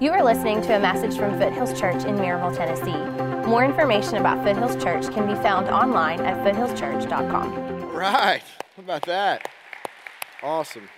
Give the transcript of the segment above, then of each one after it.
You are listening to a message from Foothills Church in Maryville, Tennessee. More information about Foothills Church can be found online at foothillschurch.com. Right. How about that? Awesome.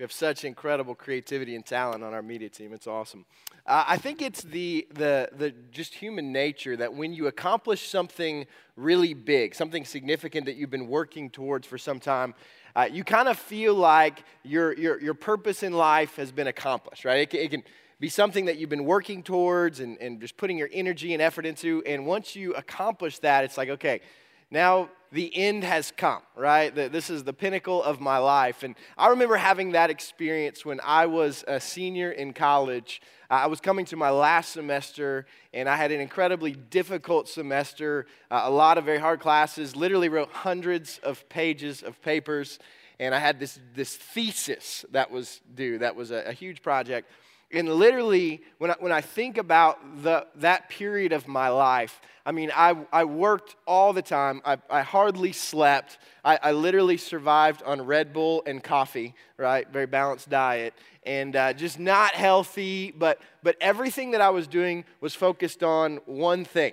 We have such incredible creativity and talent on our media team. It's awesome. Uh, I think it's the, the, the just human nature that when you accomplish something really big, something significant that you've been working towards for some time, uh, you kind of feel like your, your, your purpose in life has been accomplished, right? It, can, it can be something that you've been working towards and, and just putting your energy and effort into. And once you accomplish that, it's like, okay, now the end has come, right? This is the pinnacle of my life. And I remember having that experience when I was a senior in college. I was coming to my last semester, and I had an incredibly difficult semester, uh, a lot of very hard classes, literally wrote hundreds of pages of papers. And I had this, this thesis that was due, that was a, a huge project. And literally, when I, when I think about the, that period of my life, I mean, I, I worked all the time. I, I hardly slept. I, I literally survived on Red Bull and coffee, right? Very balanced diet. And uh, just not healthy, but, but everything that I was doing was focused on one thing,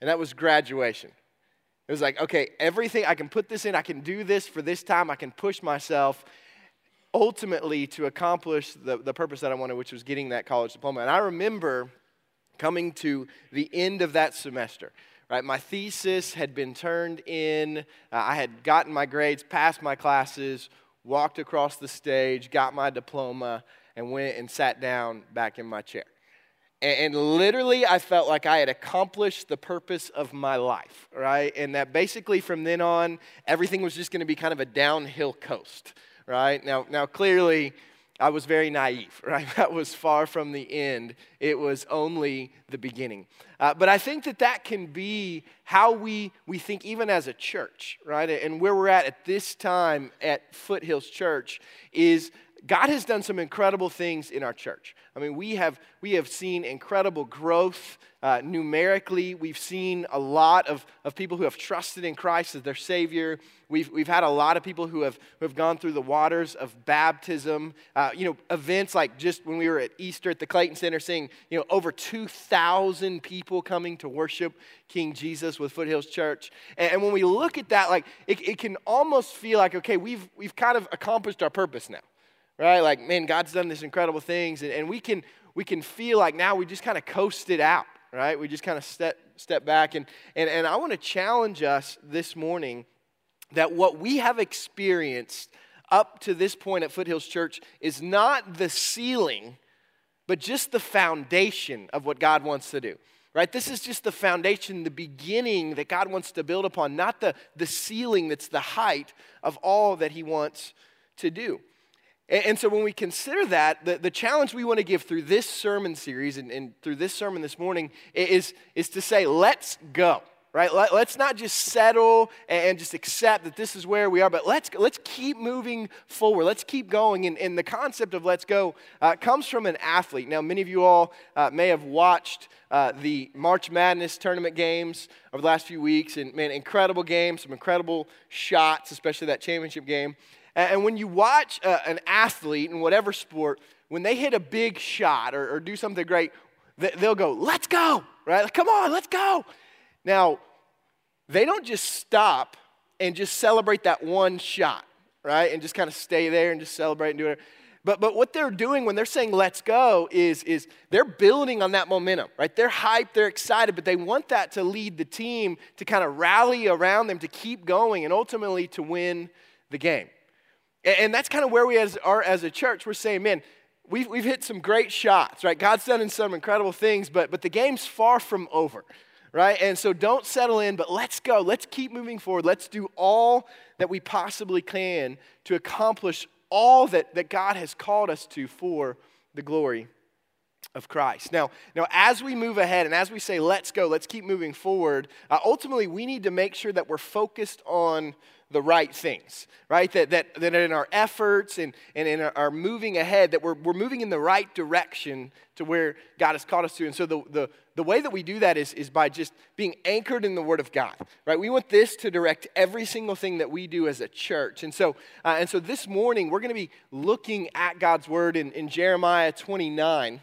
and that was graduation. It was like, okay, everything, I can put this in, I can do this for this time, I can push myself ultimately to accomplish the, the purpose that I wanted, which was getting that college diploma. And I remember coming to the end of that semester. Right, my thesis had been turned in. Uh, I had gotten my grades, passed my classes, walked across the stage, got my diploma, and went and sat down back in my chair. And, literally, I felt like I had accomplished the purpose of my life, right? And that basically from then on, everything was just going to be kind of a downhill coast right? Now, now clearly, I was very naive, right? That was far from the end. It was only the beginning. Uh, but I think that that can be how we, we think, even as a church, right? And where we're at at this time at Foothills Church is God has done some incredible things in our church. I mean, we have, we have seen incredible growth uh, numerically. We've seen a lot of, of people who have trusted in Christ as their Savior. We've, we've had a lot of people who have, who have gone through the waters of baptism. Uh, you know, events like just when we were at Easter at the Clayton Center, seeing, you know, over 2,000 people coming to worship King Jesus with Foothills Church. And, and when we look at that, like, it, it can almost feel like, okay, we've, we've kind of accomplished our purpose now right? Like, man, God's done this incredible things, and, and we can we can feel like now we just kind of coasted out, right? We just kind of step step back, and and and I want to challenge us this morning that what we have experienced up to this point at Foothills Church is not the ceiling, but just the foundation of what God wants to do right? This is just the foundation, the beginning that God wants to build upon, not the, the ceiling that's the height of all that He wants to do. And, and so when we consider that, the, the challenge we want to give through this sermon series and, and through this sermon this morning is, is to say, let's go right? Let, us not just settle and just accept that this is where we are but let's let's keep moving forward. Let's keep going. And, and the concept of let's go uh, comes from an athlete. Now many of you all uh, may have watched uh, the march madness tournament games over the last few weeks and man incredible games some incredible shots especially that championship game and when you watch uh, an athlete in whatever sport, when they hit a big shot or, or do something great, they'll go, let's go, right? Come on, let's go. Now, they don't just stop and just celebrate that one shot, right? And just kind of stay there and just celebrate and do it. But, but what they're doing when they're saying let's go is, is they're building on that momentum, right? They're hyped, they're excited, but they want that to lead the team to kind of rally around them to keep going and ultimately to win the game. And that's kind of where we as are as a church. We're saying, man, we've, we've hit some great shots, right? God's done some incredible things, but, but the game's far from over, right? And so don't settle in, but let's go. Let's keep moving forward. Let's do all that we possibly can to accomplish all that, that God has called us to for the glory of Christ. Now, now, as we move ahead and as we say, let's go, let's keep moving forward, uh, ultimately we need to make sure that we're focused on the right things, right? That, that, that in our efforts and, and in our, moving ahead, that we're, we're moving in the right direction to where God has called us to. And so the, the, the way that we do that is, is by just being anchored in the Word of God, right? We want this to direct every single thing that we do as a church. And so, uh, and so this morning, we're going to be looking at God's Word in, in Jeremiah 29.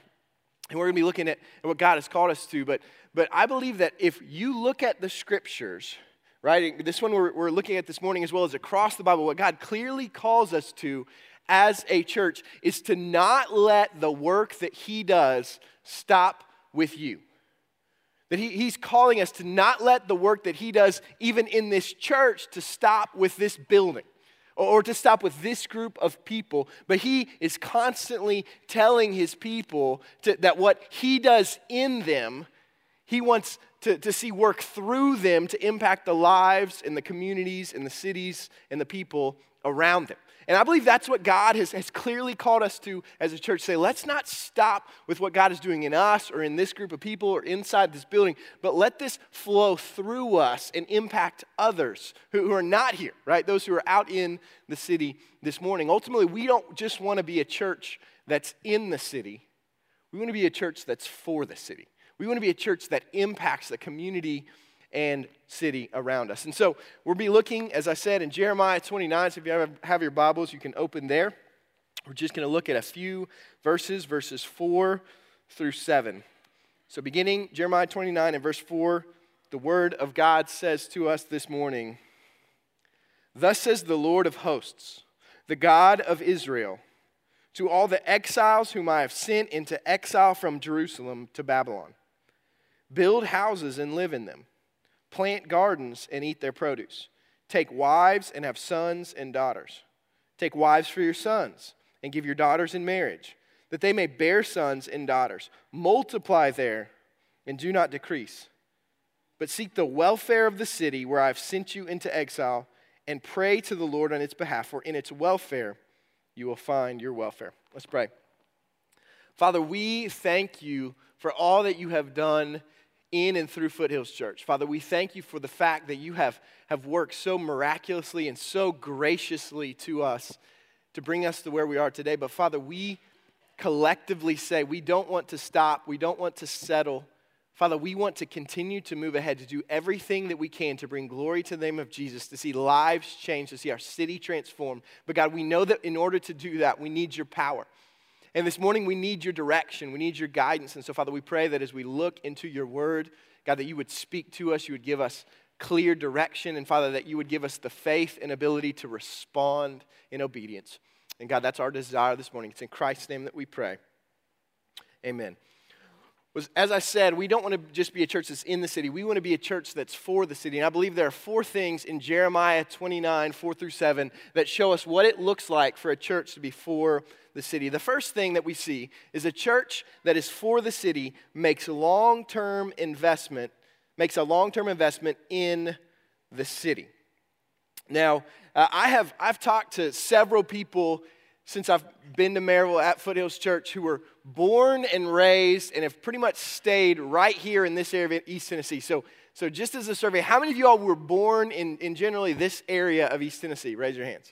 And we're going to be looking at what God has called us to. But, but I believe that if you look at the scriptures, right? This one we're, we're looking at this morning, as well as across the Bible, what God clearly calls us to as a church is to not let the work that He does stop with you. That he, He's calling us to not let the work that He does, even in this church, to stop with this building or to stop with this group of people, but he is constantly telling his people to, that what he does in them, he wants to, to see work through them to impact the lives and the communities and the cities and the people around them. And I believe that's what God has, has clearly called us to as a church. Say, let's not stop with what God is doing in us or in this group of people or inside this building, but let this flow through us and impact others who, who are not here, right? Those who are out in the city this morning. Ultimately, we don't just want to be a church that's in the city, we want to be a church that's for the city. We want to be a church that impacts the community and city around us. And so we'll be looking, as I said, in Jeremiah 29. So if you have your Bibles, you can open there. We're just going to look at a few verses, verses 4 through 7. So beginning Jeremiah 29 and verse 4, the word of God says to us this morning Thus says the Lord of hosts, the God of Israel, to all the exiles whom I have sent into exile from Jerusalem to Babylon build houses and live in them plant gardens and eat their produce. Take wives and have sons and daughters. Take wives for your sons and give your daughters in marriage, that they may bear sons and daughters. Multiply there and do not decrease. But seek the welfare of the city where I have sent you into exile and pray to the Lord on its behalf, for in its welfare you will find your welfare. Let's pray. Father, we thank you for all that you have done in and through Foothills Church. Father, we thank you for the fact that you have, have worked so miraculously and so graciously to us to bring us to where we are today. But Father, we collectively say we don't want to stop, we don't want to settle. Father, we want to continue to move ahead, to do everything that we can to bring glory to the name of Jesus, to see lives change, to see our city transformed. But God, we know that in order to do that, we need your power. And this morning, we need your direction. We need your guidance. And so, Father, we pray that as we look into your word, God, that you would speak to us, you would give us clear direction, and Father, that you would give us the faith and ability to respond in obedience. And God, that's our desire this morning. It's in Christ's name that we pray. Amen was as I said, we don't want to just be a church that's in the city. We want to be a church that's for the city. And I believe there are four things in Jeremiah 29, 4 through 7, that show us what it looks like for a church to be for the city. The first thing that we see is a church that is for the city makes long term investment, makes a long term investment in the city. Now, uh, I have, I've talked to several people since I've been to Maryville at Foothills Church who were born and raised and have pretty much stayed right here in this area of East Tennessee. So, so just as a survey, how many of you all were born in, in generally this area of East Tennessee? Raise your hands.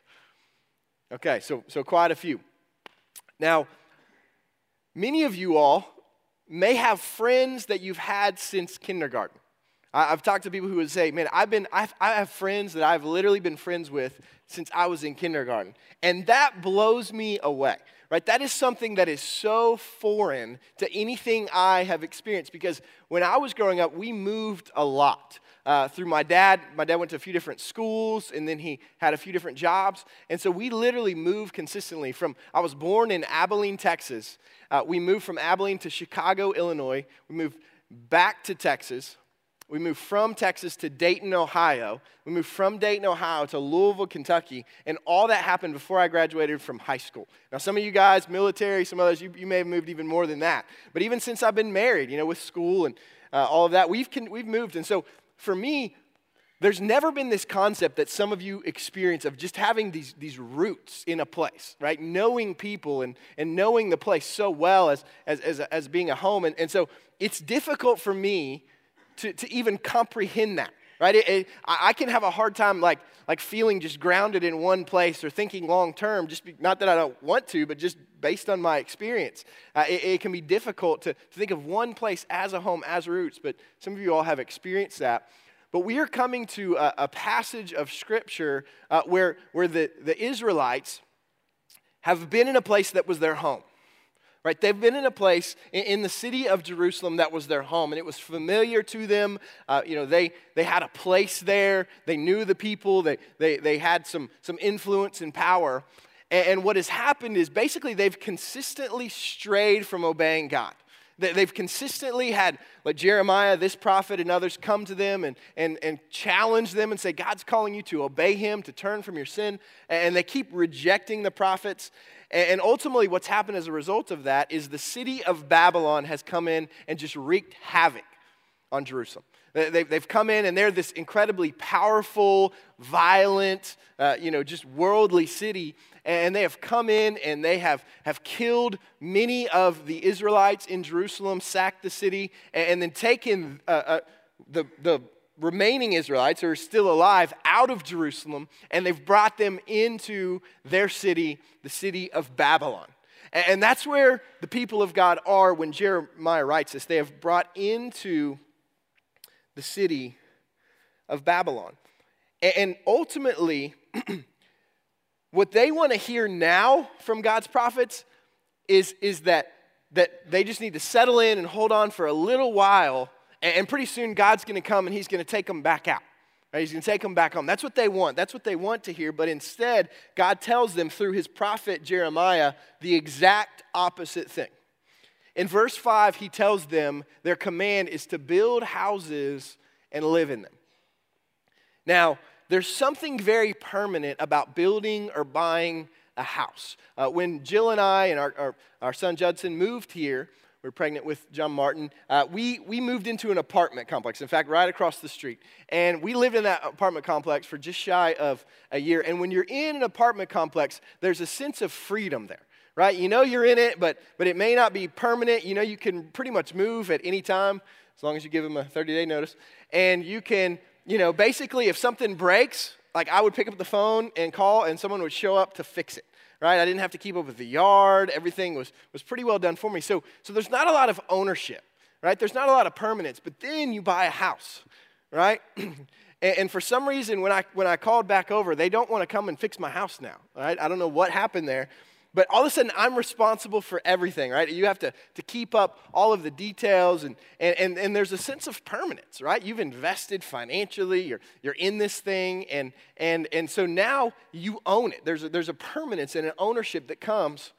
Okay, so, so quite a few. Now, many of you all may have friends that you've had since kindergarten. I've talked to people who would say, man, I've been, I've, I have friends that I've literally been friends with since I was in kindergarten. And that blows me away, right? That is something that is so foreign to anything I have experienced because when I was growing up, we moved a lot. Uh, through my dad, my dad went to a few different schools and then he had a few different jobs. And so we literally moved consistently from, I was born in Abilene, Texas. Uh, we moved from Abilene to Chicago, Illinois. We moved back to Texas. We moved from Texas to Dayton, Ohio. We moved from Dayton, Ohio to Louisville, Kentucky. And all that happened before I graduated from high school. Now, some of you guys, military, some others, you, you may have moved even more than that. But even since I've been married, you know, with school and uh, all of that, we've, we've moved. And so for me, there's never been this concept that some of you experience of just having these, these roots in a place, right? Knowing people and, and knowing the place so well as, as, as, as being a home. And, and so it's difficult for me to, to even comprehend that, right? It, it, I can have a hard time like, like feeling just grounded in one place or thinking long term, just be, not that I don't want to, but just based on my experience. Uh, it, it, can be difficult to, to think of one place as a home, as roots, but some of you all have experienced that. But we are coming to a, a passage of Scripture uh, where, where the, the Israelites have been in a place that was their home. Right? They've been in a place in, the city of Jerusalem that was their home, and it was familiar to them. Uh, you know, they, they had a place there. They knew the people. They, they, they had some, some influence and power. And, and what has happened is basically they've consistently strayed from obeying God. They've consistently had, like Jeremiah, this prophet, and others come to them and, and, and challenge them and say, God's calling you to obey him, to turn from your sin. And they keep rejecting the prophets. And ultimately, what's happened as a result of that is the city of Babylon has come in and just wreaked havoc on Jerusalem. They've come in and they're this incredibly powerful, violent, uh, you know, just worldly city and they have come in and they have, have killed many of the Israelites in Jerusalem, sacked the city, and, then taken uh, uh, the, the remaining Israelites who are still alive out of Jerusalem, and they've brought them into their city, the city of Babylon. And that's where the people of God are when Jeremiah writes this. They have brought into the city of Babylon. And ultimately, What they want to hear now from God's prophets is, is that, that they just need to settle in and hold on for a little while, and, pretty soon God's going to come and He's going to take them back out. He's going to take them back home. That's what they want. That's what they want to hear. But instead, God tells them through His prophet Jeremiah the exact opposite thing. In verse 5, He tells them their command is to build houses and live in them. Now, there's something very permanent about building or buying a house. Uh, when Jill and I and our, our, our, son Judson moved here, were pregnant with John Martin, uh, we, we moved into an apartment complex, in fact, right across the street. And we lived in that apartment complex for just shy of a year. And when you're in an apartment complex, there's a sense of freedom there right? You know you're in it, but, but it may not be permanent. You know you can pretty much move at any time as long as you give them a 30 day notice. And you can you know, basically, if something breaks, like I would pick up the phone and call, and someone would show up to fix it. Right? I didn't have to keep up with the yard. Everything was, was pretty well done for me. So, so there's not a lot of ownership, right? There's not a lot of permanence. But then you buy a house, right? and, and, for some reason, when I, when I called back over, they don't want to come and fix my house now, right? I don't know what happened there. But all of a sudden, I'm responsible for everything, right? You have to, to keep up all of the details, and, and, and, and there's a sense of permanence, right? You've invested financially, you're, you're in this thing, and, and, and so now you own it. There's a, there's a permanence and an ownership that comes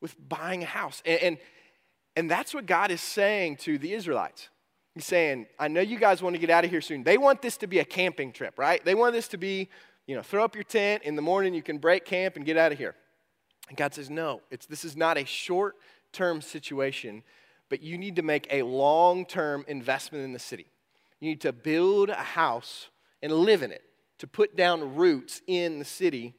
with buying a house. And, and, and that's what God is saying to the Israelites. He's saying, I know you guys want to get out of here soon. They want this to be a camping trip, right? They want this to be, you know, throw up your tent in the morning, you can break camp and get out of here. And God says, No, it's, this is not a short term situation, but you need to make a long term investment in the city. You need to build a house and live in it, to put down roots in the city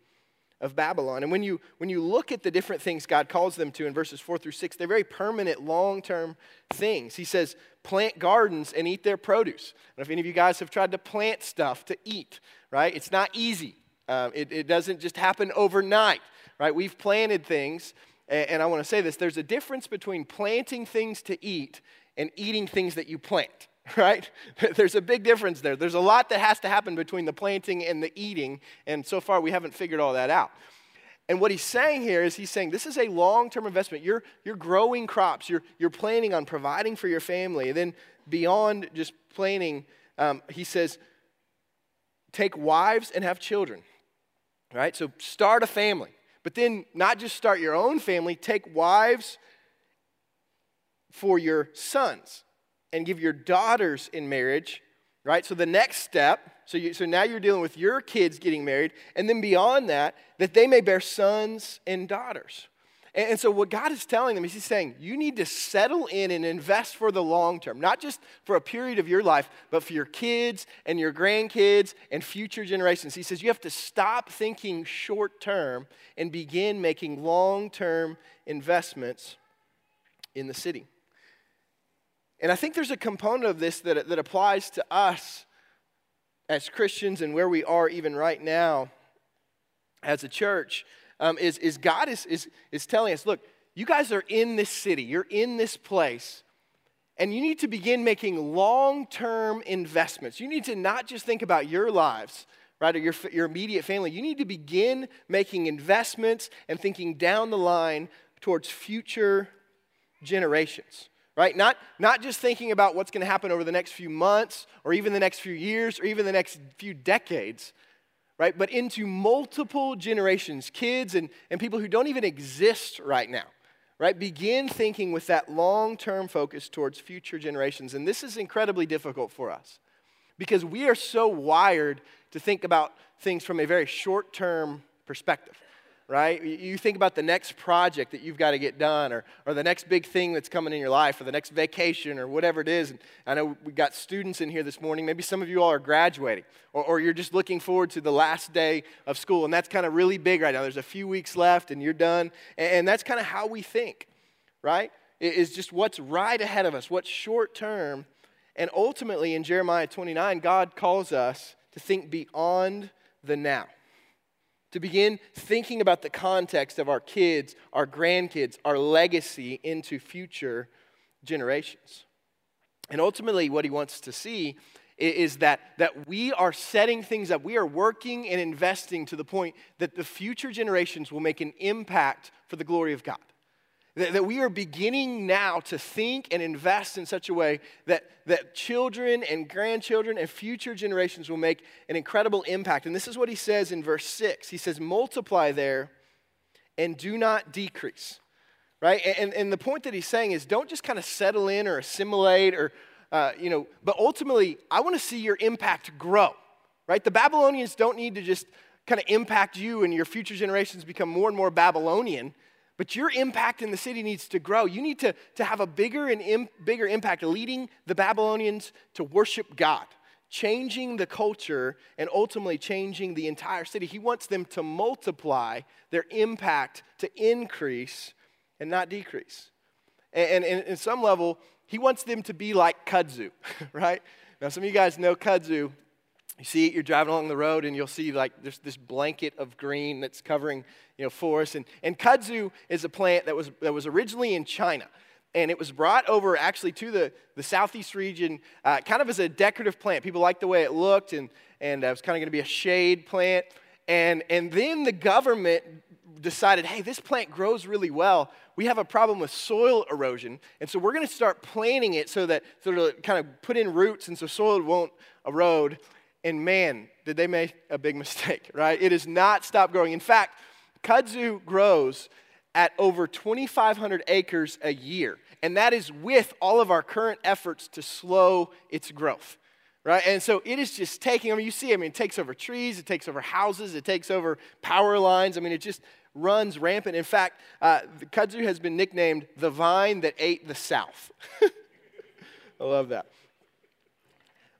of Babylon. And when you, when you look at the different things God calls them to in verses four through six, they're very permanent, long term things. He says, plant gardens and eat their produce. I if any of you guys have tried to plant stuff to eat, right? It's not easy. Um, it, it doesn't just happen overnight right? We've planted things, and I want to say this there's a difference between planting things to eat and eating things that you plant, right? There's a big difference there. There's a lot that has to happen between the planting and the eating, and so far we haven't figured all that out. And what he's saying here is he's saying this is a long term investment. You're, you're growing crops, you're, you're planning on providing for your family. And then beyond just planning, um, he says, take wives and have children. Right? So start a family. But then, not just start your own family, take wives for your sons and give your daughters in marriage, right? So the next step, so, you, so now you're dealing with your kids getting married, and then beyond that, that they may bear sons and daughters. And, and so, what God is telling them is He's saying, you need to settle in and invest for the long term, not just for a period of your life, but for your kids and your grandkids and future generations. He says, you have to stop thinking short term and begin making long term investments in the city. And I think there's a component of this that, that applies to us as Christians and where we are even right now as a church um, is, is God is, is, is telling us look, you guys are in this city, you're in this place, and you need to begin making long term investments. You need to not just think about your lives, right, or your, your immediate family. You need to begin making investments and thinking down the line towards future generations right? Not, not just thinking about what's going to happen over the next few months or even the next few years or even the next few decades, right? But into multiple generations, kids and, and people who don't even exist right now, right? Begin thinking with that long term focus towards future generations. And this is incredibly difficult for us because we are so wired to think about things from a very short term perspective right? You think about the next project that you've got to get done, or, or the next big thing that's coming in your life, or the next vacation, or whatever it is. And I know we've got students in here this morning. Maybe some of you all are graduating, or, or you're just looking forward to the last day of school, and that's kind of really big right now. There's a few weeks left, and you're done. And, and that's kind of how we think, right? It is just what's right ahead of us, what's short term. And ultimately, in Jeremiah 29, God calls us to think beyond the now to begin thinking about the context of our kids, our grandkids, our legacy into future generations. And ultimately, what he wants to see is that, that we are setting things up. We are working and investing to the point that the future generations will make an impact for the glory of God. That, that we are beginning now to think and invest in such a way that, that children and grandchildren and future generations will make an incredible impact. And this is what he says in verse 6. He says, Multiply there and do not decrease. Right? And, and the point that he's saying is don't just kind of settle in or assimilate or, uh, you know, but ultimately, I want to see your impact grow. Right? The Babylonians don't need to just kind of impact you and your future generations become more and more Babylonian. But your impact in the city needs to grow. You need to, to have a bigger and Im, bigger impact, leading the Babylonians to worship God, changing the culture, and ultimately changing the entire city. He wants them to multiply their impact to increase and not decrease. And, and, and in some level, he wants them to be like kudzu, right? Now, some of you guys know kudzu. You see it, you're driving along the road, and you'll see like there's this blanket of green that's covering you know, forests. And, and kudzu is a plant that was, that was originally in China. And it was brought over actually to the, the southeast region uh, kind of as a decorative plant. People liked the way it looked, and, and uh, it was kind of going to be a shade plant. And, and then the government decided, hey, this plant grows really well. We have a problem with soil erosion. And so we're going to start planting it so that so it'll kind of put in roots and so soil won't erode. And man, did they make a big mistake, right? It has not stopped growing. In fact, Kudzu grows at over 2,500 acres a year, and that is with all of our current efforts to slow its growth. Right? And so it is just taking, I mean, you see, I mean, it takes over trees, it takes over houses, it takes over power lines. I mean, it just runs rampant. In fact, uh, the kudzu has been nicknamed the vine that ate the South. I love that.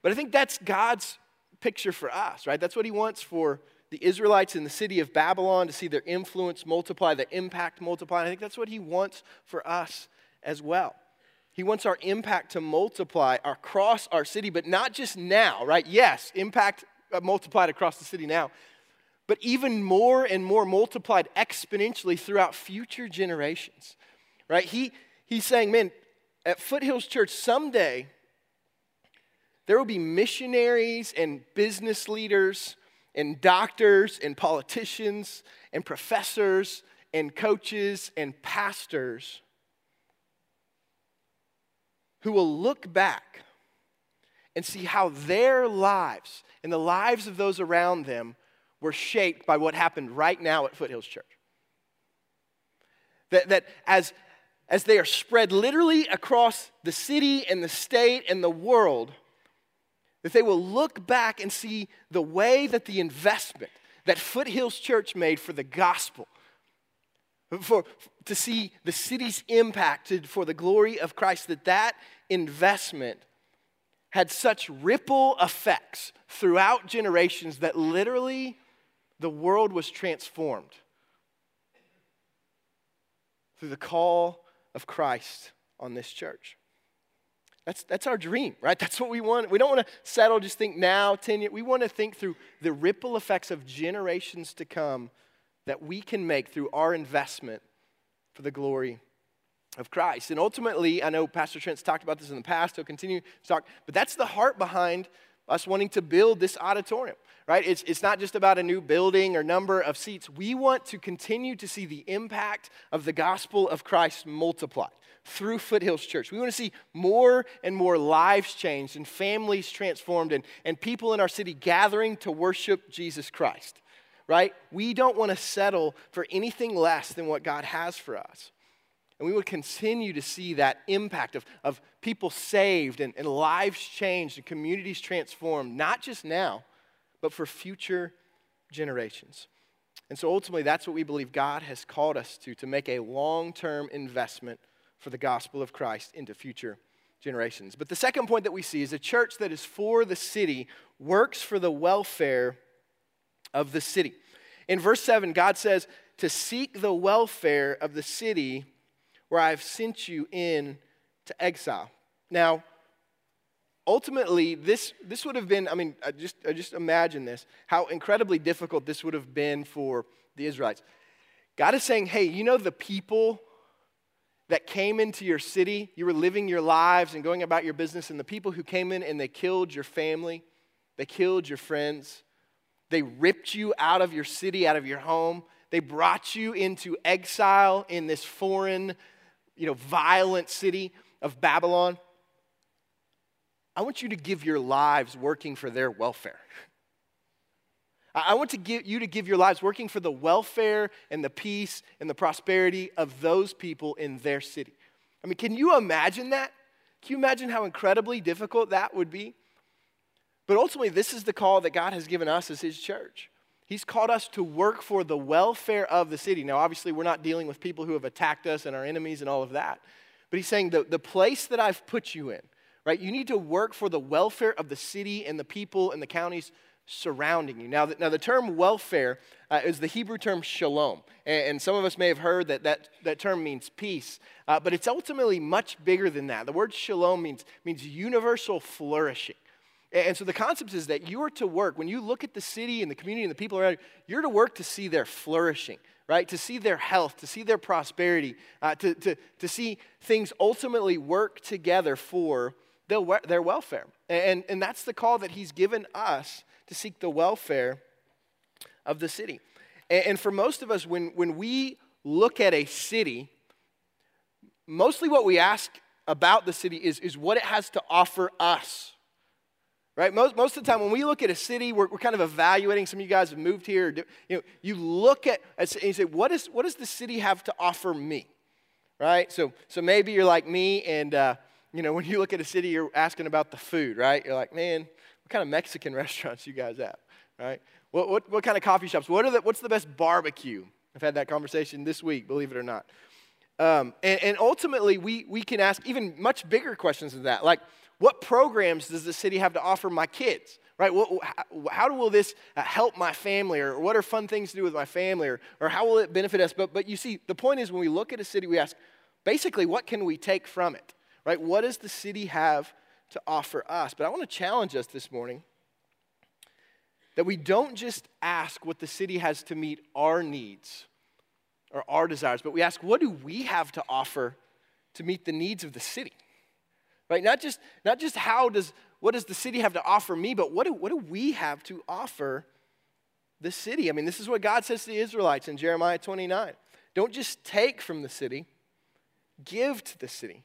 But I think that's God's picture for us, right? That's what He wants for the Israelites in the city of Babylon to see their influence multiply, their impact multiply. I think that's what he wants for us as well. He wants our impact to multiply across our city, but not just now, right? Yes, impact uh, multiplied across the city now, but even more and more multiplied exponentially throughout future generations, right? He, he's saying, man, at Foothills Church, someday there will be missionaries and business leaders and doctors and politicians and professors and coaches and pastors who will look back and see how their lives and the lives of those around them were shaped by what happened right now at Foothills Church. That, that as, as they are spread literally across the city and the state and the world, that they will look back and see the way that the investment that Foothills Church made for the gospel for, to see the city's impacted for the glory of Christ, that that investment had such ripple effects throughout generations that literally the world was transformed through the call of Christ on this church. That's, that's our dream, right? That's what we want. We don't want to settle, just think now, 10 years. We want to think through the ripple effects of generations to come that we can make through our investment for the glory of Christ. And ultimately, I know Pastor Trent's talked about this in the past, he'll continue to talk, but that's the heart behind us wanting to build this auditorium, right? It's, it's not just about a new building or number of seats. We want to continue to see the impact of the gospel of Christ multiplied through Foothills Church. We want to see more and more lives changed and families transformed and, and people in our city gathering to worship Jesus Christ, right? We don't want to settle for anything less than what God has for us. And we would continue to see that impact of, of people saved and, and lives changed and communities transformed, not just now, but for future generations. And so ultimately, that's what we believe God has called us to, to make a long term investment for the gospel of Christ into future generations. But the second point that we see is a church that is for the city works for the welfare of the city. In verse 7, God says, To seek the welfare of the city where I have sent you in to exile. Now, ultimately, this, this would have been, I mean, I just, I just imagine this, how incredibly difficult this would have been for the Israelites. God is saying, hey, you know the people that came into your city, you were living your lives and going about your business, and the people who came in and they killed your family, they killed your friends, they ripped you out of your city, out of your home, they brought you into exile in this foreign you know, violent city of Babylon, I want you to give your lives working for their welfare. I want to give you to give your lives working for the welfare and the peace and the prosperity of those people in their city. I mean, can you imagine that? Can you imagine how incredibly difficult that would be? But ultimately, this is the call that God has given us as His church. He's called us to work for the welfare of the city. Now, obviously, we're not dealing with people who have attacked us and our enemies and all of that. But he's saying the, the place that I've put you in, right? You need to work for the welfare of the city and the people and the counties surrounding you. Now, the, now the term welfare uh, is the Hebrew term shalom. And, and, some of us may have heard that that, that term means peace, uh, but it's ultimately much bigger than that. The word shalom means, means universal flourishing. And so the concept is that you are to work, when you look at the city and the community and the people around you, you're to work to see their flourishing, right? To see their health, to see their prosperity, uh, to, to, to see things ultimately work together for their, their welfare. And, and that's the call that he's given us to seek the welfare of the city. And, and for most of us, when, when we look at a city, mostly what we ask about the city is, is what it has to offer us right? Most, most of the time, when we look at a city, we're, we're kind of evaluating. Some of you guys have moved here. You know, you look at and you say, what, is, what does the city have to offer me, right? So, so maybe you're like me, and uh, you know, when you look at a city, you're asking about the food, right? You're like, man, what kind of Mexican restaurants you guys have, right? What, what, what kind of coffee shops? What are the, what's the best barbecue? I've had that conversation this week, believe it or not. Um, and, and ultimately, we, we can ask even much bigger questions than that, like, what programs does the city have to offer my kids? Right? What, how will this uh, help my family? Or what are fun things to do with my family? Or, or how will it benefit us? But, but you see, the point is when we look at a city, we ask, basically, what can we take from it? Right? What does the city have to offer us? But I want to challenge us this morning that we don't just ask what the city has to meet our needs or our desires, but we ask, what do we have to offer to meet the needs of the city? right? Not just, not just how does, what does the city have to offer me, but what do, what do we have to offer the city? I mean, this is what God says to the Israelites in Jeremiah 29. Don't just take from the city, give to the city.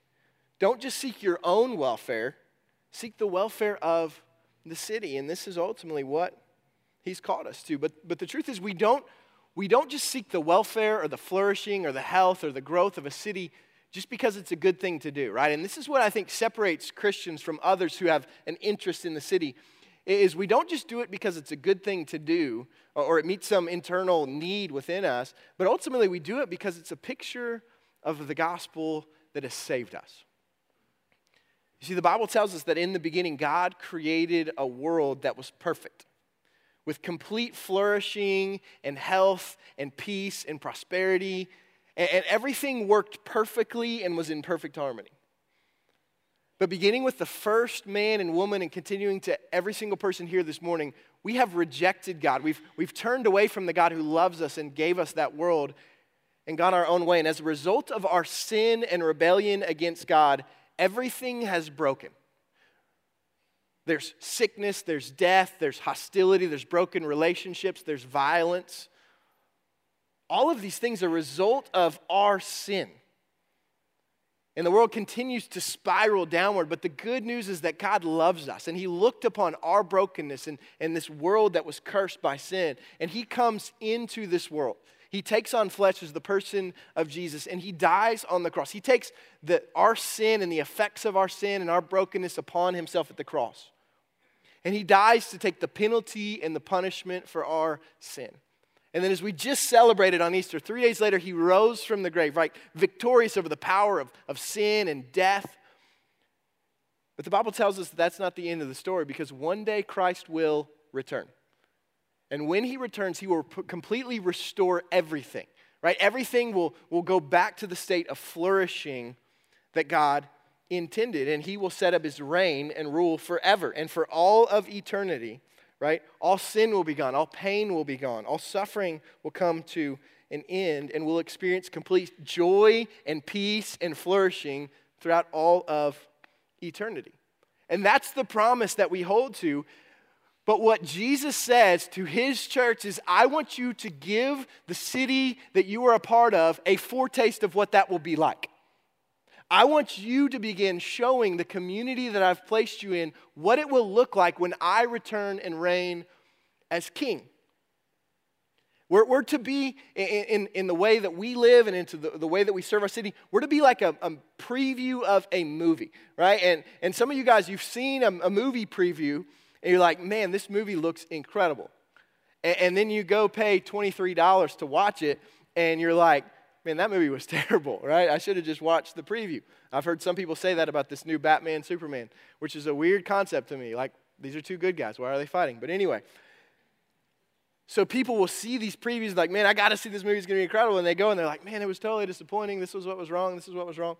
Don't just seek your own welfare, seek the welfare of the city. And this is ultimately what he's called us to. But, but the truth is, we don't, we don't just seek the welfare or the flourishing or the health or the growth of a city just because it's a good thing to do, right? And this is what I think separates Christians from others who have an interest in the city is we don't just do it because it's a good thing to do or it meets some internal need within us, but ultimately we do it because it's a picture of the gospel that has saved us. You see, the Bible tells us that in the beginning, God created a world that was perfect, with complete flourishing and health and peace and prosperity, and, everything worked perfectly and was in perfect harmony. But beginning with the first man and woman and continuing to every single person here this morning, we have rejected God. We've, we've turned away from the God who loves us and gave us that world and gone our own way. And as a result of our sin and rebellion against God, everything has broken. There's sickness, there's death, there's hostility, there's broken relationships, there's violence. All of these things are a result of our sin. And the world continues to spiral downward. But the good news is that God loves us. And He looked upon our brokenness and, and this world that was cursed by sin. And He comes into this world. He takes on flesh as the person of Jesus and he dies on the cross. He takes the, our sin and the effects of our sin and our brokenness upon himself at the cross. And he dies to take the penalty and the punishment for our sin. And then, as we just celebrated on Easter, three days later, he rose from the grave, right? Victorious over the power of, of sin and death. But the Bible tells us that that's not the end of the story because one day Christ will return. And when he returns, he will completely restore everything, right? Everything will, will go back to the state of flourishing that God intended. And he will set up his reign and rule forever and for all of eternity, right? All sin will be gone, all pain will be gone, all suffering will come to an end, and we'll experience complete joy and peace and flourishing throughout all of eternity. And that's the promise that we hold to but what Jesus says to his church is, I want you to give the city that you are a part of a foretaste of what that will be like. I want you to begin showing the community that I've placed you in what it will look like when I return and reign as king. We're, we're to be, in, in, in, the way that we live and into the, the way that we serve our city, we're to be like a, a preview of a movie, right? And, and some of you guys, you've seen a, a movie preview and you're like, man, this movie looks incredible. And, and then you go pay $23 to watch it, and you're like, man, that movie was terrible, right? I should have just watched the preview. I've heard some people say that about this new Batman Superman, which is a weird concept to me. Like, these are two good guys. Why are they fighting? But anyway, so people will see these previews like, man, I got to see this movie. It's going to be incredible. And they go and they're like, man, it was totally disappointing. This was what was wrong. This is what was wrong.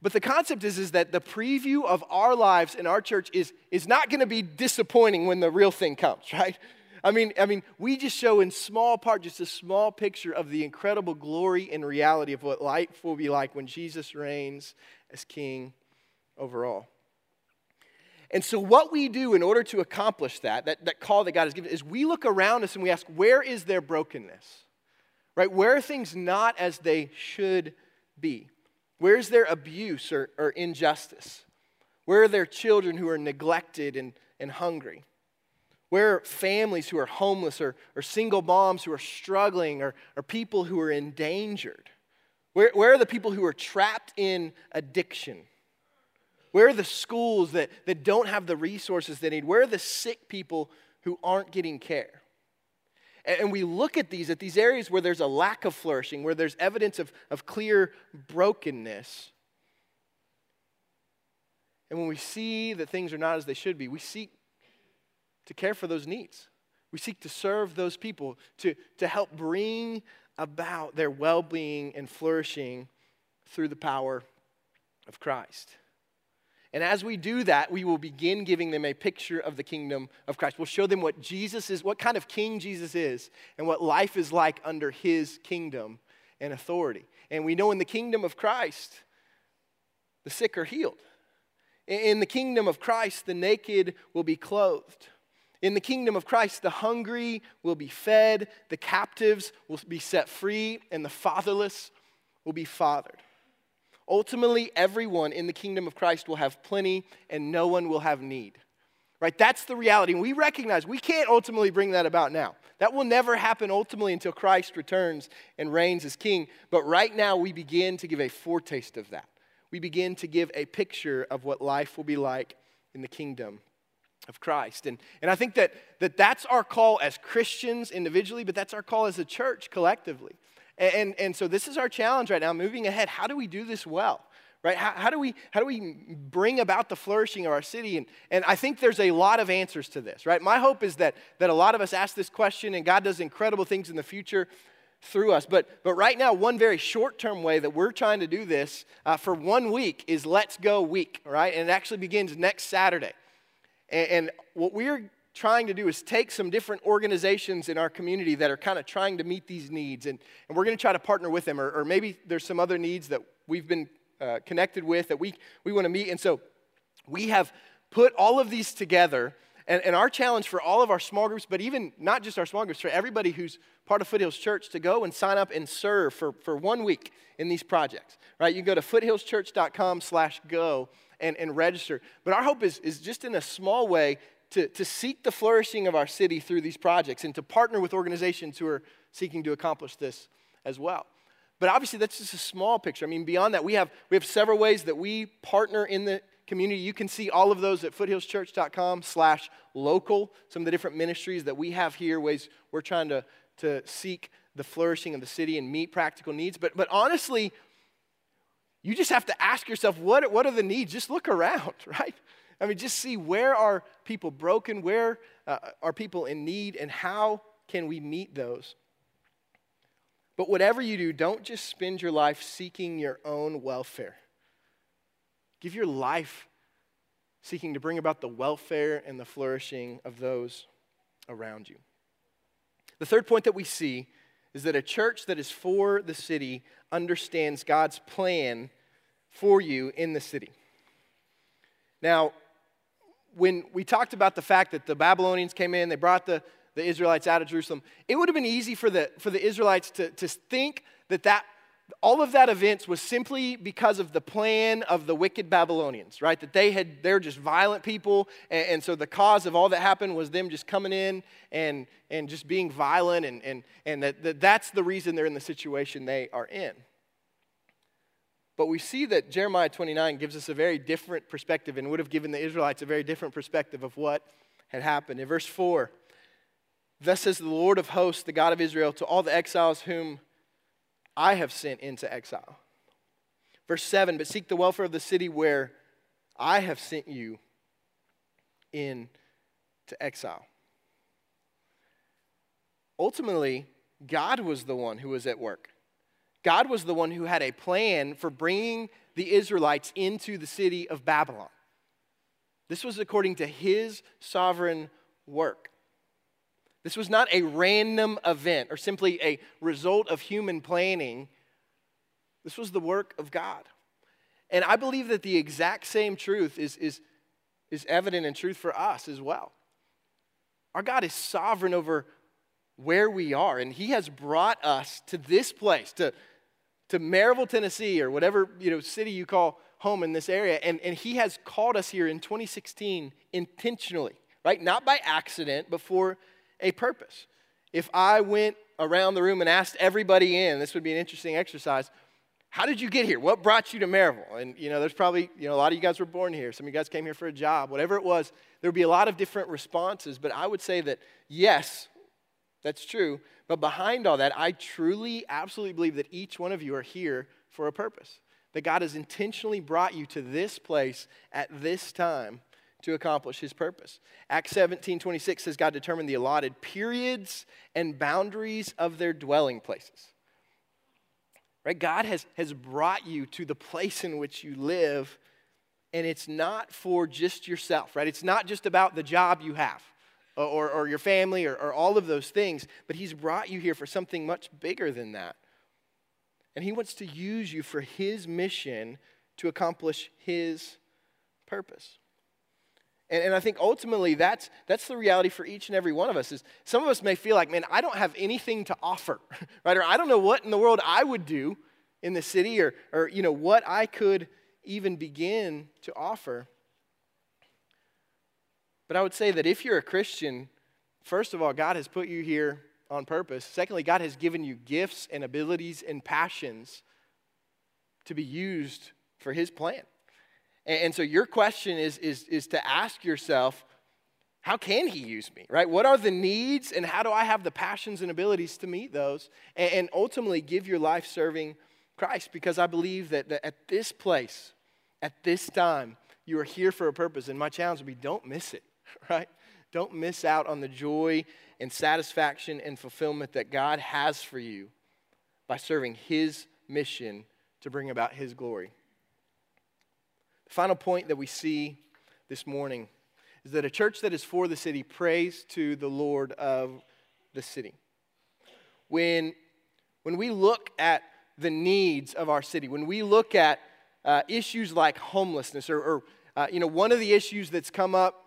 But the concept is, is that the preview of our lives in our church is, is not going to be disappointing when the real thing comes, right? I mean, I mean, we just show in small part, just a small picture of the incredible glory and reality of what life will be like when Jesus reigns as king over all. And so, what we do in order to accomplish that, that, that call that God has given, is we look around us and we ask, where is there brokenness? Right? Where are things not as they should be? Where's there abuse or, or injustice? Where are there children who are neglected and, and hungry? Where are families who are homeless or, or single moms who are struggling or, or people who are endangered? Where, where are the people who are trapped in addiction? Where are the schools that, that don't have the resources they need? Where are the sick people who aren't getting care? And we look at these, at these areas where there's a lack of flourishing, where there's evidence of, of clear brokenness. And when we see that things are not as they should be, we seek to care for those needs. We seek to serve those people, to, to help bring about their well being and flourishing through the power of Christ. And as we do that, we will begin giving them a picture of the kingdom of Christ. We'll show them what Jesus is, what kind of king Jesus is, and what life is like under his kingdom and authority. And we know in the kingdom of Christ, the sick are healed. In the kingdom of Christ, the naked will be clothed. In the kingdom of Christ, the hungry will be fed, the captives will be set free, and the fatherless will be fathered. Ultimately, everyone in the kingdom of Christ will have plenty and no one will have need. Right? That's the reality. And we recognize we can't ultimately bring that about now. That will never happen ultimately until Christ returns and reigns as king. But right now, we begin to give a foretaste of that. We begin to give a picture of what life will be like in the kingdom of Christ. And, and I think that, that that's our call as Christians individually, but that's our call as a church collectively. And, and, and so this is our challenge right now, moving ahead. How do we do this well? Right? How, how, do we, how do we bring about the flourishing of our city? And, and I think there's a lot of answers to this, right? My hope is that, that a lot of us ask this question and God does incredible things in the future through us. But, but right now, one very short term way that we're trying to do this uh, for one week is Let's Go Week, right? And it actually begins next Saturday. And, and what we're trying to do is take some different organizations in our community that are kind of trying to meet these needs, and, and we're going to try to partner with them. Or, or, maybe there's some other needs that we've been uh, connected with that we, we want to meet. And so we have put all of these together. And, and our challenge for all of our small groups, but even not just our small groups, for everybody who's part of Foothills Church to go and sign up and serve for, for one week in these projects. Right? You can go to foothillschurch.com slash go and, and register. But our hope is, is just in a small way to, to seek the flourishing of our city through these projects and to partner with organizations who are seeking to accomplish this as well. But obviously, that's just a small picture. I mean, beyond that, we have, we have several ways that we partner in the community. You can see all of those at foothillschurch.com slash local, some of the different ministries that we have here, ways we're trying to, to seek the flourishing of the city and meet practical needs. But, but honestly, you just have to ask yourself, what, what are the needs? Just look around, right? I mean, just see where are people broken, where uh, are people in need, and how can we meet those? But whatever you do, don't just spend your life seeking your own welfare. Give your life seeking to bring about the welfare and the flourishing of those around you. The third point that we see is that a church that is for the city understands God's plan for you in the city. Now, when we talked about the fact that the Babylonians came in, they brought the, the Israelites out of Jerusalem, it would have been easy for the, for the Israelites to, to think that, that all of that events was simply because of the plan of the wicked Babylonians, right? That they had, they're just violent people. And, and, so the cause of all that happened was them just coming in and, and just being violent. And, and, and that, that that's the reason they're in the situation they are in. But we see that Jeremiah 29 gives us a very different perspective and would have given the Israelites a very different perspective of what had happened. In verse 4, thus says the Lord of hosts, the God of Israel, to all the exiles whom I have sent into exile. Verse 7, but seek the welfare of the city where I have sent you into exile. Ultimately, God was the one who was at work. God was the one who had a plan for bringing the Israelites into the city of Babylon. This was according to his sovereign work. This was not a random event or simply a result of human planning. This was the work of God. And I believe that the exact same truth is, is, is evident in truth for us as well. Our God is sovereign over where we are, and He has brought us to this place, to, to Maryville, Tennessee, or whatever you know, city you call home in this area. And, and He has called us here in 2016 intentionally, right? Not by accident, but for a purpose. If I went around the room and asked everybody in, this would be an interesting exercise. How did you get here? What brought you to Maryville? And you know, there's probably, you know, a lot of you guys were born here. Some of you guys came here for a job. Whatever it was, there would be a lot of different responses. But I would say that yes, that's true. But behind all that, I truly, absolutely believe that each one of you are here for a purpose. That God has intentionally brought you to this place at this time to accomplish his purpose. Acts 17 26 says God determined the allotted periods and boundaries of their dwelling places. Right? God has, has brought you to the place in which you live, and it's not for just yourself, right? It's not just about the job you have or, or your family or, or all of those things, but He's brought you here for something much bigger than that. And He wants to use you for His mission to accomplish His purpose. And, and I think ultimately that's, that's the reality for each and every one of us is some of us may feel like, man, I don't have anything to offer, right? Or I don't know what in the world I would do in the city or, or you know, what I could even begin to offer. But I would say that if you're a Christian, first of all, God has put you here on purpose. Secondly, God has given you gifts and abilities and passions to be used for His plan. And, and so your question is, is, is to ask yourself how can he use me, right? What are the needs and how do I have the passions and abilities to meet those and, and ultimately give your life serving Christ? Because I believe that, that at this place, at this time, you are here for a purpose. And my challenge would be don't miss it, right? Don't miss out on the joy and satisfaction and fulfillment that God has for you by serving his mission to bring about his glory. The final point that we see this morning is that a church that is for the city prays to the Lord of the city. When, when we look at the needs of our city, when we look at uh, issues like homelessness, or, or uh, you know, one of the issues that's come up,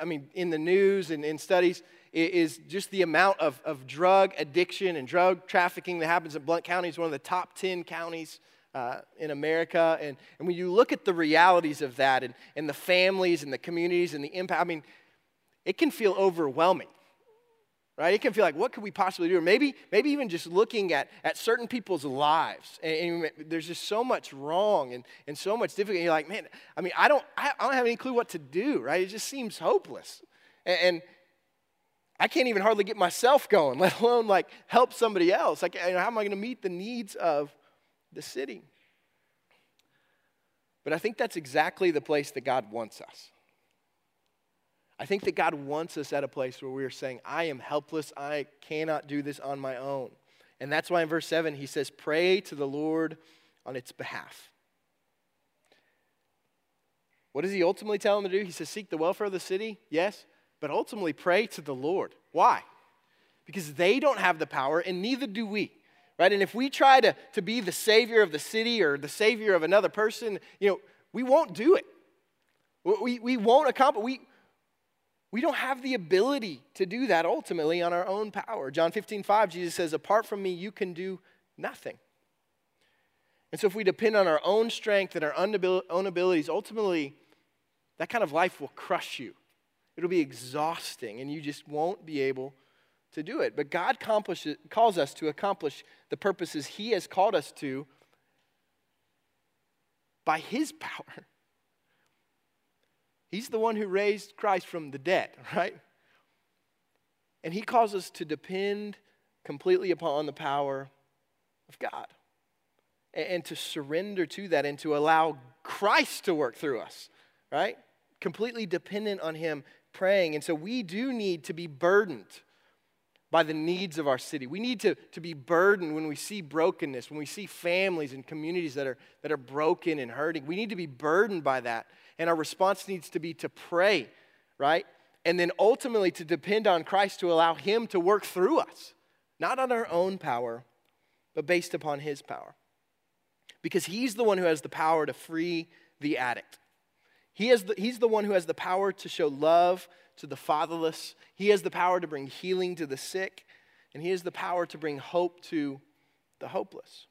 I mean, in the news and in studies, is just the amount of, of drug addiction and drug trafficking that happens in Blount County. It's one of the top 10 counties uh, in America. And, and when you look at the realities of that and, and the families and the communities and the impact, I mean, it can feel overwhelming. Right? It can feel like, what could we possibly do? Or maybe, maybe even just looking at, at certain people's lives. And, and there's just so much wrong and, and so much difficulty. You're like, man, I mean, I don't, I, I don't have any clue what to do, right? It just seems hopeless. And, and I can't even hardly get myself going, let alone like help somebody else. Like, how am I going to meet the needs of the city. But I think that's exactly the place that God wants us. I think that God wants us at a place where we are saying, I am helpless. I cannot do this on my own. And that's why in verse 7 he says, Pray to the Lord on its behalf. What does he ultimately tell them to do? He says, Seek the welfare of the city, yes, but ultimately pray to the Lord. Why? Because they don't have the power, and neither do we right? And if we try to, to be the savior of the city or the savior of another person, you know, we won't do it. We, we won't accomplish, we, we don't have the ability to do that ultimately on our own power. John 15, 5, Jesus says, Apart from me, you can do nothing. And so if we depend on our own strength and our own abilities, ultimately, that kind of life will crush you. It'll be exhausting, and you just won't be able to do it. But God calls us to accomplish the purposes He has called us to by His power. He's the one who raised Christ from the dead, right? And He calls us to depend completely upon the power of God and to surrender to that and to allow Christ to work through us, right? Completely dependent on Him praying. And so we do need to be burdened by the needs of our city. We need to, to be burdened when we see brokenness, when we see families and communities that are, that are broken and hurting. We need to be burdened by that. And our response needs to be to pray, right? And then ultimately to depend on Christ to allow Him to work through us, not on our own power, but based upon His power. Because He's the one who has the power to free the addict. He has the, he's the one who has the power to show love to the fatherless. He has the power to bring healing to the sick. And He has the power to bring hope to the hopeless.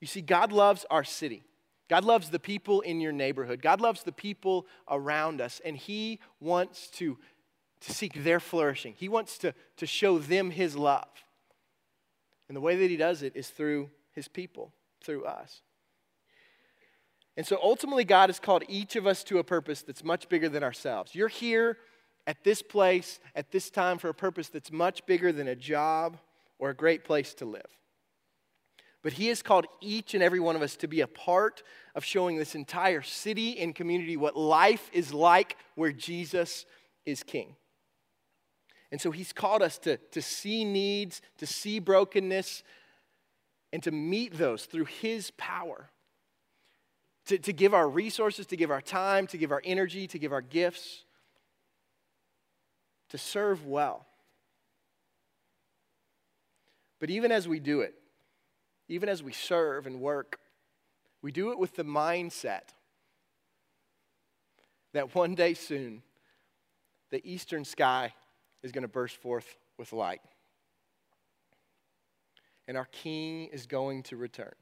You see, God loves our city. God loves the people in your neighborhood. God loves the people around us. And He wants to, to seek their flourishing. He wants to, to show them His love. And the way that He does it is through His people, through us. And so ultimately, God has called each of us to a purpose that's much bigger than ourselves. You're here at this place, at this time, for a purpose that's much bigger than a job or a great place to live. But He has called each and every one of us to be a part of showing this entire city and community what life is like where Jesus is King. And so He's called us to, to see needs, to see brokenness, and to meet those through His power to, to give our resources, to give our time, to give our energy, to give our gifts, to serve well. But even as we do it, even as we serve and work, we do it with the mindset that one day soon, the eastern sky is going to burst forth with light. And our King is going to return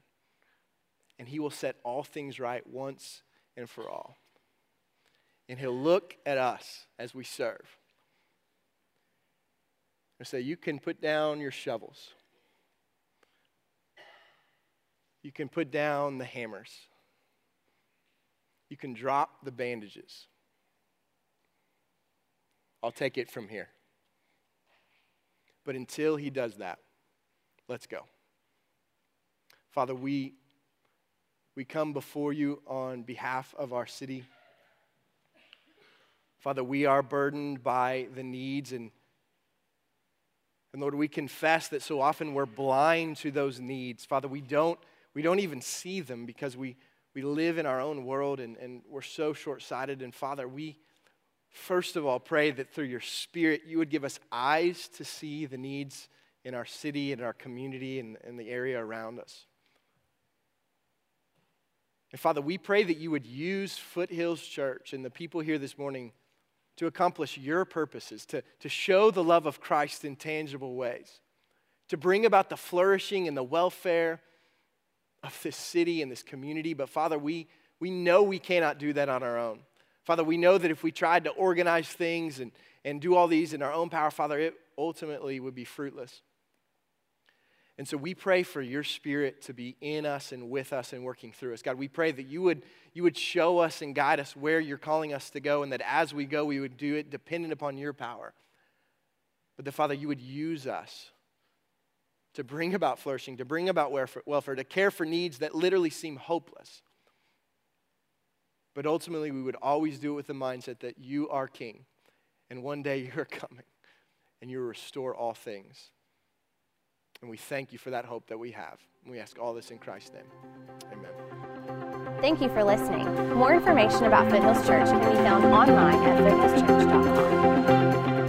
and he will set all things right once and for all. And he'll look at us as we serve and say, You can put down your shovels, you can put down the hammers, you can drop the bandages. I'll take it from here. But until He does that, let's go. Father, we, we come before you on behalf of our city. Father, we are burdened by the needs and and Lord, we confess that so often we're blind to those needs. Father, we don't, we don't even see them because we, we live in our own world and, and we're so short sighted. And Father, we first of all pray that through your Spirit, you would give us eyes to see the needs in our city and our community and, and the area around us. And Father, we pray that you would use Foothills Church and the people here this morning to accomplish your purposes, to, to show the love of Christ in tangible ways, to bring about the flourishing and the welfare of this city and this community. But Father, we, we know we cannot do that on our own. Father, we know that if we tried to organize things and, and do all these in our own power, Father, it ultimately would be fruitless. And so we pray for your spirit to be in us and with us and working through us. God, we pray that you would, you would show us and guide us where you're calling us to go, and that as we go, we would do it dependent upon your power. But that, Father, you would use us to bring about flourishing, to bring about welfare, to care for needs that literally seem hopeless. But ultimately, we would always do it with the mindset that you are king, and one day you're coming, and you will restore all things. And we thank you for that hope that we have. We ask all this in Christ's name. Amen. Thank you for listening. More information about Foothills Church can be found online at foothillschurch.com.